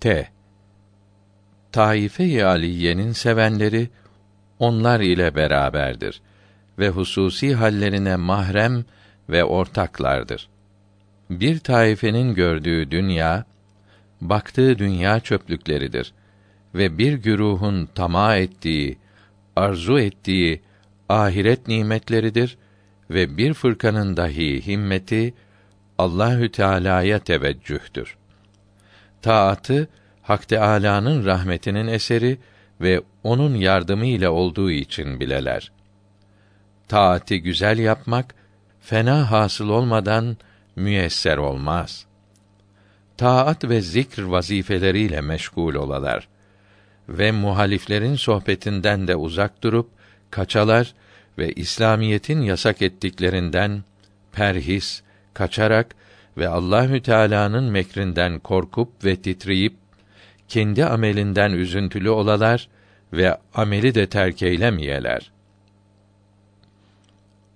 T. Taife-i Aliye'nin sevenleri onlar ile beraberdir ve hususi hallerine mahrem ve ortaklardır. Bir taifenin gördüğü dünya, baktığı dünya çöplükleridir ve bir güruhun tamah ettiği, arzu ettiği ahiret nimetleridir ve bir fırkanın dahi himmeti Allahü Teala'ya teveccühtür. Taatı Hak Teâlâ'nın rahmetinin eseri ve onun yardımı ile olduğu için bileler. Taati güzel yapmak fena hasıl olmadan müyesser olmaz. Taat ve zikr vazifeleriyle meşgul olalar ve muhaliflerin sohbetinden de uzak durup kaçalar ve İslamiyetin yasak ettiklerinden perhis, kaçarak ve Allahü Teala'nın mekrinden korkup ve titreyip kendi amelinden üzüntülü olalar ve ameli de terk eylemeyeler.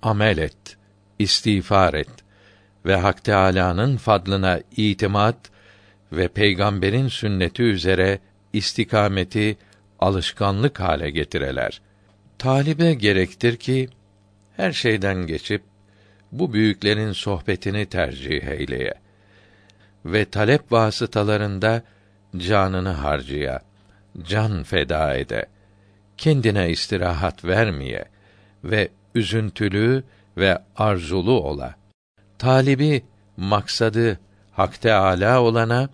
Amel et, istiğfar et ve Hak Teâlâ'nın fadlına itimat ve peygamberin sünneti üzere istikameti alışkanlık hale getireler. Talibe gerektir ki her şeyden geçip bu büyüklerin sohbetini tercih eyleye ve talep vasıtalarında canını harcaya, can feda ede, kendine istirahat vermeye ve üzüntülü ve arzulu ola. Talibi maksadı Hak Teâlâ olana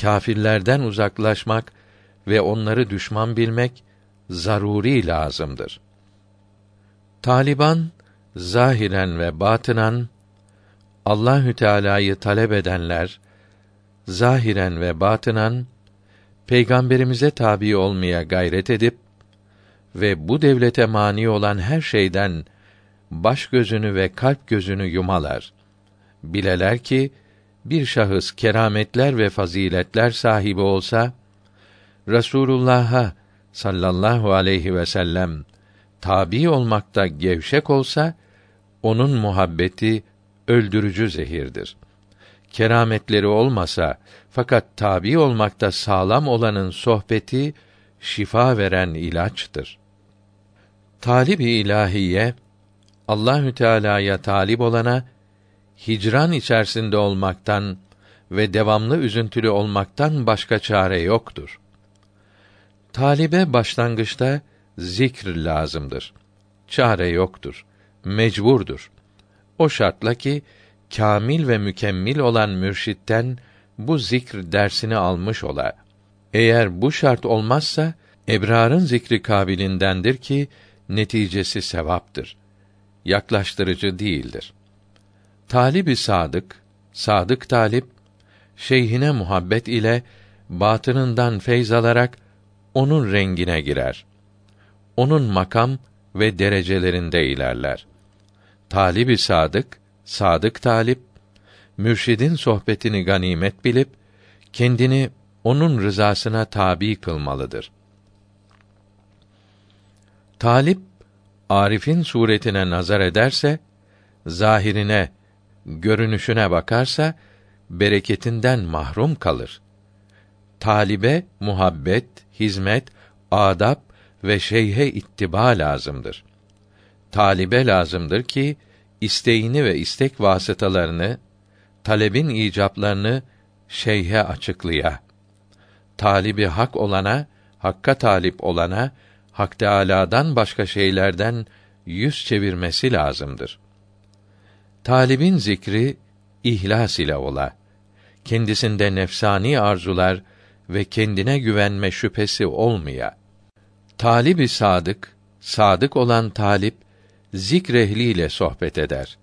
kâfirlerden uzaklaşmak ve onları düşman bilmek zaruri lazımdır. Taliban zahiren ve batınan Allahü Teala'yı talep edenler zahiren ve batınan peygamberimize tabi olmaya gayret edip ve bu devlete mani olan her şeyden baş gözünü ve kalp gözünü yumalar. Bileler ki bir şahıs kerametler ve faziletler sahibi olsa Resulullah'a sallallahu aleyhi ve sellem tabi olmakta gevşek olsa onun muhabbeti öldürücü zehirdir. Kerametleri olmasa fakat tabi olmakta sağlam olanın sohbeti şifa veren ilaçtır. Talib-i ilahiye Allahü Teala'ya talip olana hicran içerisinde olmaktan ve devamlı üzüntülü olmaktan başka çare yoktur. Talibe başlangıçta zikr lazımdır. Çare yoktur. Mecburdur. O şartla ki kamil ve mükemmel olan mürşitten bu zikr dersini almış ola. Eğer bu şart olmazsa ebrarın zikri kabilindendir ki neticesi sevaptır. Yaklaştırıcı değildir. Talib-i sadık, sadık talip şeyhine muhabbet ile batınından feyz alarak onun rengine girer. Onun makam ve derecelerinde ilerler. Talib-i sadık, sadık talip mürşidin sohbetini ganimet bilip kendini onun rızasına tabi kılmalıdır. Talip Arif'in suretine nazar ederse, zahirine, görünüşüne bakarsa bereketinden mahrum kalır. Talibe muhabbet, hizmet, adab ve şeyhe ittiba lazımdır. Talibe lazımdır ki isteğini ve istek vasıtalarını, talebin icaplarını şeyhe açıklaya. Talibi hak olana, hakka talip olana, Hak Teâlâ'dan başka şeylerden yüz çevirmesi lazımdır. Talibin zikri ihlas ile ola. Kendisinde nefsani arzular ve kendine güvenme şüphesi olmaya. Talibi sadık, sadık olan talip zikrehliyle sohbet eder.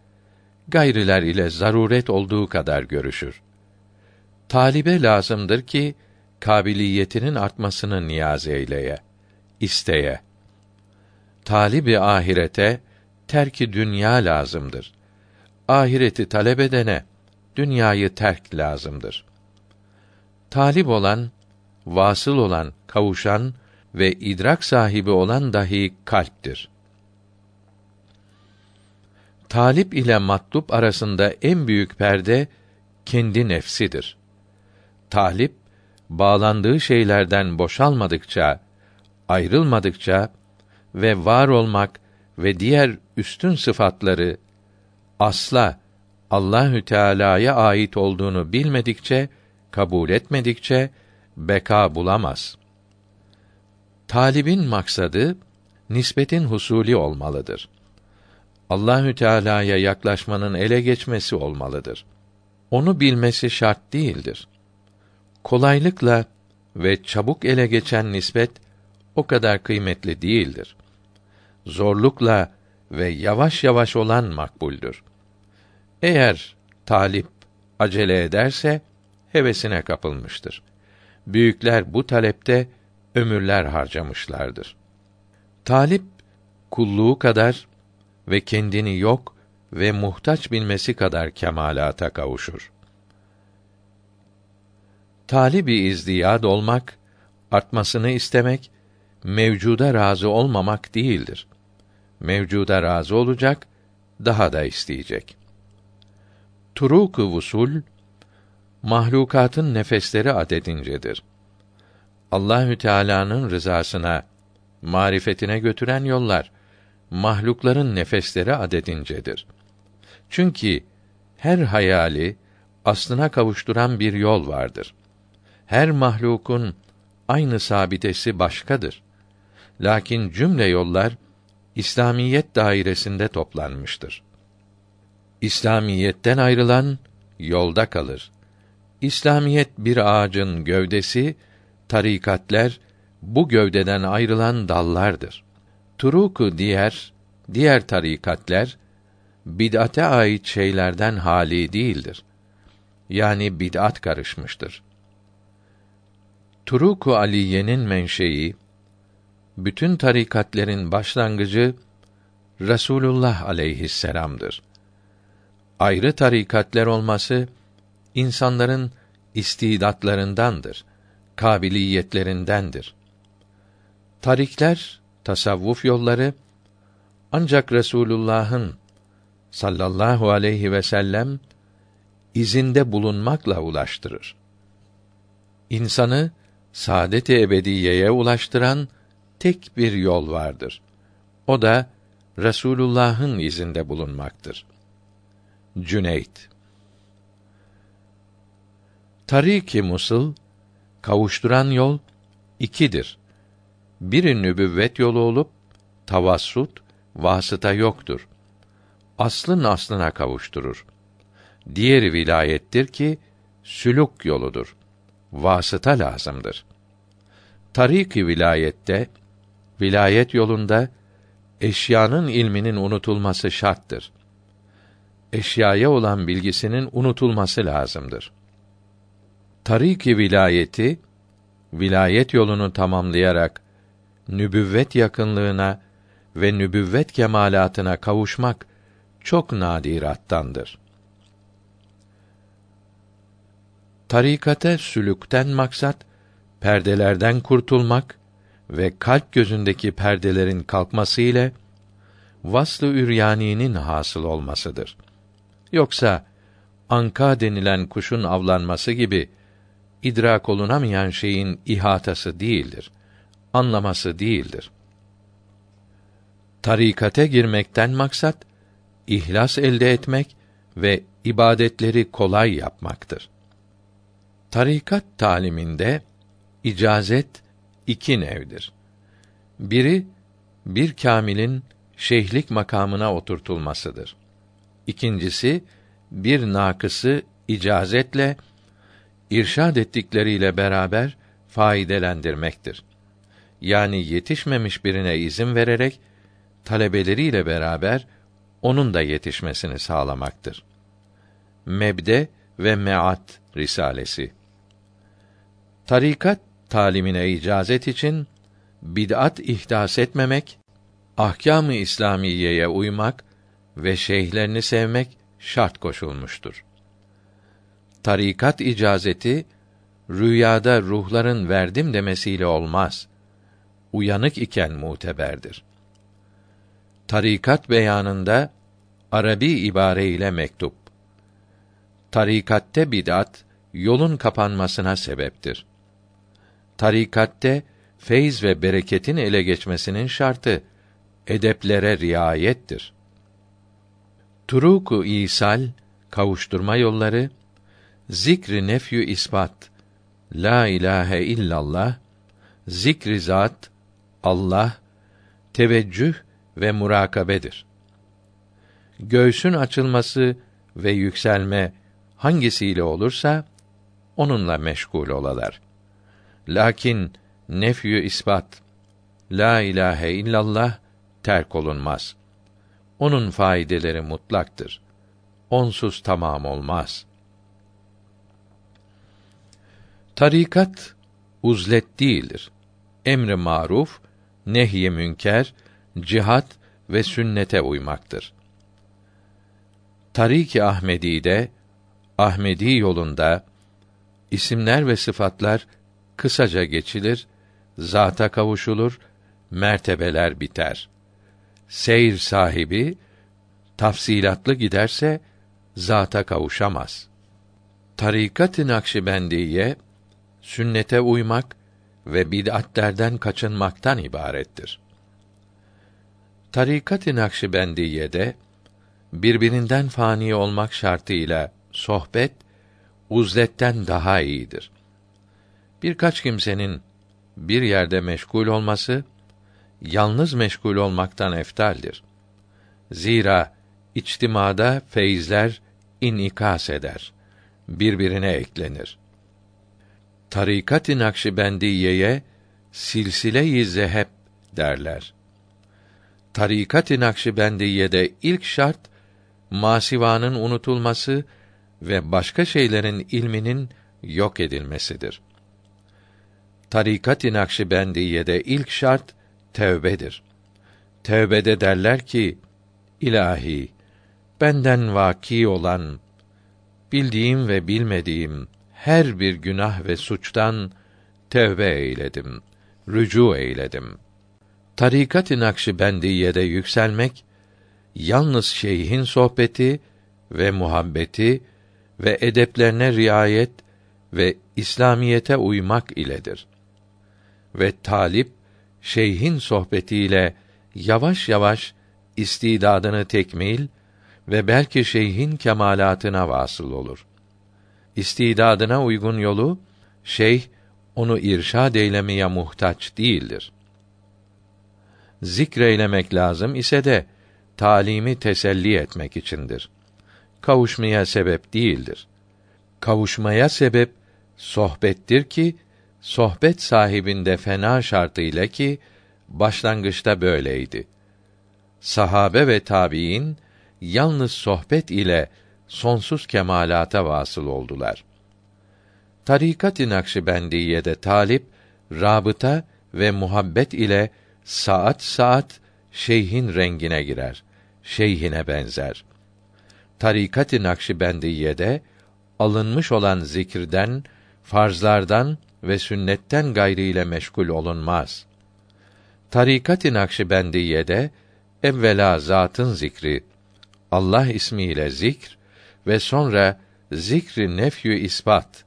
Gayriler ile zaruret olduğu kadar görüşür. Talibe lazımdır ki kabiliyetinin artmasını niyaz eyleye, isteye. Talibi ahirete terki dünya lazımdır. Ahireti talep edene dünyayı terk lazımdır. Talip olan, vasıl olan, kavuşan ve idrak sahibi olan dahi kalptir. Talip ile matlup arasında en büyük perde kendi nefsidir. Talip bağlandığı şeylerden boşalmadıkça, ayrılmadıkça ve var olmak ve diğer üstün sıfatları asla Allahü Teala'ya ait olduğunu bilmedikçe, kabul etmedikçe beka bulamaz. Talibin maksadı nispetin husuli olmalıdır. Allahü Teala'ya yaklaşmanın ele geçmesi olmalıdır. Onu bilmesi şart değildir. Kolaylıkla ve çabuk ele geçen nispet o kadar kıymetli değildir. Zorlukla ve yavaş yavaş olan makbuldür. Eğer talip acele ederse hevesine kapılmıştır. Büyükler bu talepte ömürler harcamışlardır. Talip kulluğu kadar ve kendini yok ve muhtaç bilmesi kadar kemalata kavuşur. Talibi izdiyad olmak, artmasını istemek, mevcuda razı olmamak değildir. Mevcuda razı olacak, daha da isteyecek. Turuk-ı vusul mahlukatın nefesleri adedincedir. Allahü Teala'nın rızasına, marifetine götüren yollar mahlukların nefesleri adedincedir. Çünkü her hayali aslına kavuşturan bir yol vardır. Her mahlukun aynı sabitesi başkadır. Lakin cümle yollar İslamiyet dairesinde toplanmıştır. İslamiyetten ayrılan yolda kalır. İslamiyet bir ağacın gövdesi, tarikatler bu gövdeden ayrılan dallardır. Turuku diğer diğer tarikatler bid'ate ait şeylerden hali değildir. Yani bid'at karışmıştır. Turuku Aliye'nin menşei bütün tarikatlerin başlangıcı Resulullah aleyhisselam'dır. Ayrı tarikatler olması insanların istidatlarındandır, kabiliyetlerindendir. Tarikler, tasavvuf yolları ancak Resulullah'ın sallallahu aleyhi ve sellem izinde bulunmakla ulaştırır. İnsanı saadet-i ebediyeye ulaştıran tek bir yol vardır. O da Resulullah'ın izinde bulunmaktır. Cüneyt Tarik-i Musul kavuşturan yol ikidir. Biri nübüvvet yolu olup tavassut, vasıta yoktur. Aslın aslına kavuşturur. Diğeri vilayettir ki sülük yoludur. Vasıta lazımdır. Tarik-i vilayette vilayet yolunda eşyanın ilminin unutulması şarttır. Eşyaya olan bilgisinin unutulması lazımdır. Tarik-i vilayeti vilayet yolunu tamamlayarak nübüvvet yakınlığına ve nübüvvet kemalatına kavuşmak çok nadirattandır. Tarikate sülükten maksat perdelerden kurtulmak ve kalp gözündeki perdelerin kalkması ile vaslı üryaninin hasıl olmasıdır. Yoksa anka denilen kuşun avlanması gibi idrak olunamayan şeyin ihatası değildir. Anlaması değildir. Tarikate girmekten maksat ihlas elde etmek ve ibadetleri kolay yapmaktır. Tarikat taliminde icazet iki nevdir. Biri bir kamilin şeyhlik makamına oturtulmasıdır. İkincisi bir nakısı icazetle irşad ettikleriyle beraber faydelendirmektir. Yani yetişmemiş birine izin vererek talebeleriyle beraber onun da yetişmesini sağlamaktır. Mebde ve Meat Risalesi Tarikat talimine icazet için bid'at ihdas etmemek, ahkâm-ı İslamiyeye uymak ve şeyhlerini sevmek şart koşulmuştur. Tarikat icazeti rüyada ruhların verdim demesiyle olmaz. Uyanık iken muteberdir. Tarikat beyanında Arabi ibare ile mektup. Tarikatte bid'at yolun kapanmasına sebeptir. Tarikatte feyz ve bereketin ele geçmesinin şartı edeplere riayettir. Turuku isal kavuşturma yolları zikri nefyü ispat la ilahe illallah zikri zat Allah teveccüh ve murakabedir. Göğsün açılması ve yükselme hangisiyle olursa onunla meşgul olalar. Lakin nefyü ispat la ilahe illallah terk olunmaz. Onun faydeleri mutlaktır. Onsuz tamam olmaz. Tarikat uzlet değildir. Emri maruf, nehy münker, cihat ve sünnete uymaktır. Tarik-i Ahmedi'de Ahmedi yolunda isimler ve sıfatlar kısaca geçilir, zata kavuşulur, mertebeler biter. Seyir sahibi tafsilatlı giderse zata kavuşamaz. Tarikat-ı Nakşibendiye sünnete uymak ve bid'atlerden kaçınmaktan ibarettir. Tarikat-ı Nakşibendiye'de birbirinden fani olmak şartıyla sohbet uzletten daha iyidir. Birkaç kimsenin bir yerde meşgul olması yalnız meşgul olmaktan eftaldir. Zira içtimada feyizler inikas eder, birbirine eklenir. Tarikat-ı Nakşibendiyeye silsile-i zeheb derler. Tarikat-ı Nakşibendiye'de ilk şart masivanın unutulması ve başka şeylerin ilminin yok edilmesidir. Tarikat-ı Nakşibendiye'de ilk şart tevbedir. Tevbede derler ki, ilahi, benden vaki olan, bildiğim ve bilmediğim her bir günah ve suçtan tevbe eyledim, rücu eyledim. Tarikat-ı Nakşibendiye'de yükselmek, yalnız şeyhin sohbeti ve muhabbeti ve edeplerine riayet ve İslamiyete uymak iledir. Ve talip şeyhin sohbetiyle yavaş yavaş istidadını tekmil ve belki şeyhin kemalatına vasıl olur. İstidadına uygun yolu şeyh onu irşad eylemeye muhtaç değildir. Zikreylemek lazım ise de talimi teselli etmek içindir. Kavuşmaya sebep değildir. Kavuşmaya sebep sohbettir ki sohbet sahibinde fena şartıyla ki başlangıçta böyleydi. Sahabe ve tabiin yalnız sohbet ile sonsuz kemalata vasıl oldular. Tarikat-ı Nakşibendiye'de talip rabıta ve muhabbet ile saat saat şeyhin rengine girer. Şeyhine benzer. Tarikat-ı Nakşibendiye'de alınmış olan zikirden, farzlardan ve sünnetten gayri ile meşgul olunmaz. Tarikat-ı Nakşibendiye'de evvela zatın zikri, Allah ismiyle zikr ve sonra zikri nefyü ispat,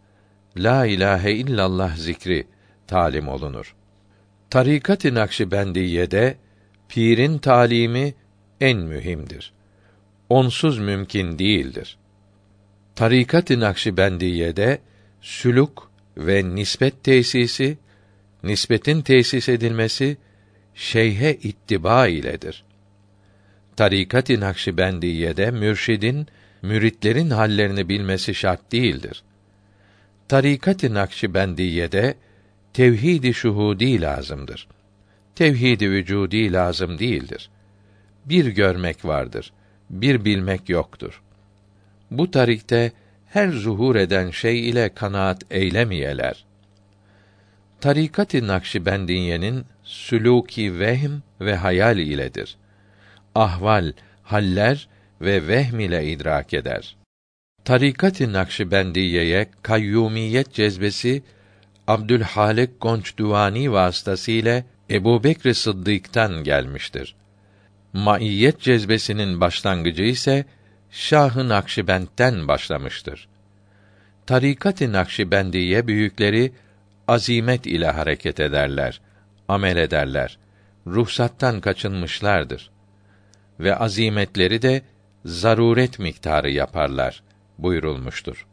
la ilahe illallah zikri talim olunur. Tarikat-ı Nakşibendiye'de pirin talimi en mühimdir. Onsuz mümkün değildir. Tarikat-ı Nakşibendiye'de sülük ve nispet tesisi, nispetin tesis edilmesi şeyhe ittiba iledir. Tarikat-ı Nakşibendiye'de mürşidin müritlerin hallerini bilmesi şart değildir. Tarikat-ı Nakşibendiye'de tevhid-i şuhudi lazımdır. Tevhid-i vücudi lazım değildir. Bir görmek vardır, bir bilmek yoktur. Bu tarikte her zuhur eden şey ile kanaat eylemeyeler. Tarikat-ı Nakşibendiye'nin sülûki vehm ve hayal iledir. Ahval, haller ve vehm ile idrak eder. Tarikat-ı Nakşibendiye'ye kayyumiyet cezbesi Abdülhalik Gonçduvani vasıtasıyla Ebu Bekr Sıddık'tan gelmiştir. Maiyet cezbesinin başlangıcı ise Şah-ı Nakşibend'den başlamıştır. Tarikat-ı Nakşibendiye büyükleri azimet ile hareket ederler, amel ederler. Ruhsattan kaçınmışlardır. Ve azimetleri de zaruret miktarı yaparlar buyurulmuştur.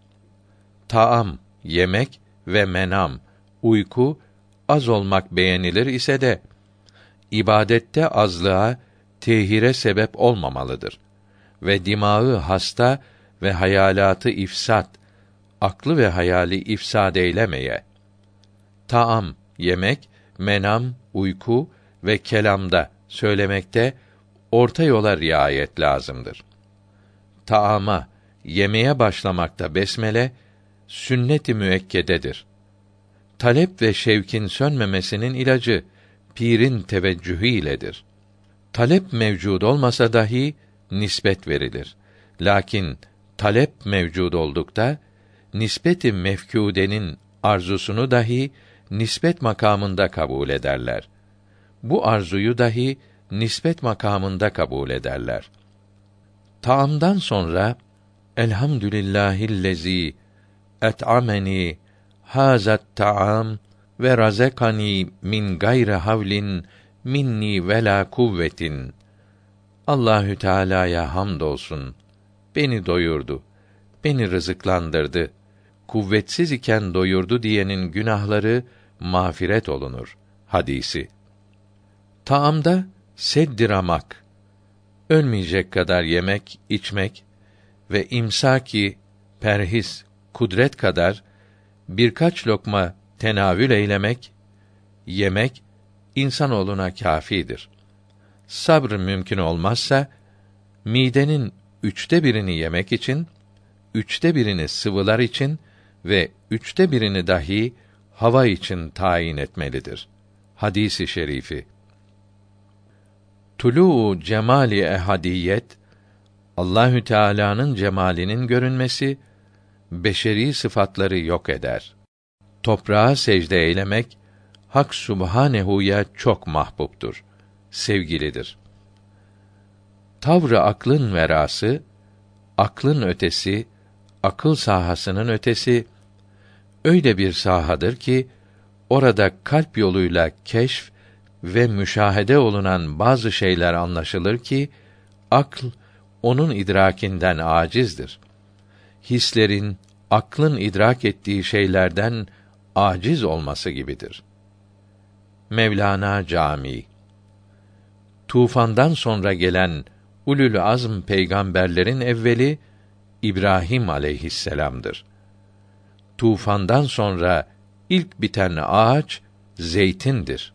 Taam, yemek ve menam, uyku az olmak beğenilir ise de ibadette azlığa tehire sebep olmamalıdır ve dimağı hasta ve hayalatı ifsat, aklı ve hayali ifsad eylemeye. Taam, yemek, menam, uyku ve kelamda, söylemekte orta yola riayet lazımdır. Taama, yemeğe başlamakta besmele sünnet-i müekkededir. Talep ve şevkin sönmemesinin ilacı pirin teveccühü iledir. Talep mevcud olmasa dahi nispet verilir. Lakin talep mevcud oldukta nispeti mefkudenin arzusunu dahi nispet makamında kabul ederler. Bu arzuyu dahi nispet makamında kabul ederler. Taamdan sonra Elhamdülillahillezî et'ameni hazat taam ve razekani min gayri havlin minni ve la kuvvetin. Allahü Teala'ya hamdolsun. Beni doyurdu. Beni rızıklandırdı. Kuvvetsiz iken doyurdu diyenin günahları mağfiret olunur. Hadisi. Taamda seddiramak, ölmeyecek kadar yemek, içmek ve imsaki, perhis, kudret kadar birkaç lokma tenavül eylemek, yemek insanoğluna kâfidir. Sabr mümkün olmazsa midenin üçte birini yemek için, üçte birini sıvılar için ve üçte birini dahi hava için tayin etmelidir. Hadisi şerifi. Tulu cemali ehadiyet Allahü Teala'nın cemalinin görünmesi beşeri sıfatları yok eder. Toprağa secde eylemek Hak Subhanehu'ya çok mahbuptur, sevgilidir. Tavrı aklın verası, aklın ötesi, akıl sahasının ötesi öyle bir sahadır ki orada kalp yoluyla keşf ve müşahede olunan bazı şeyler anlaşılır ki akl onun idrakinden acizdir. Hislerin, aklın idrak ettiği şeylerden aciz olması gibidir. Mevlana Camii Tufandan sonra gelen ulul azm peygamberlerin evveli İbrahim aleyhisselam'dır. Tufandan sonra ilk biten ağaç zeytindir.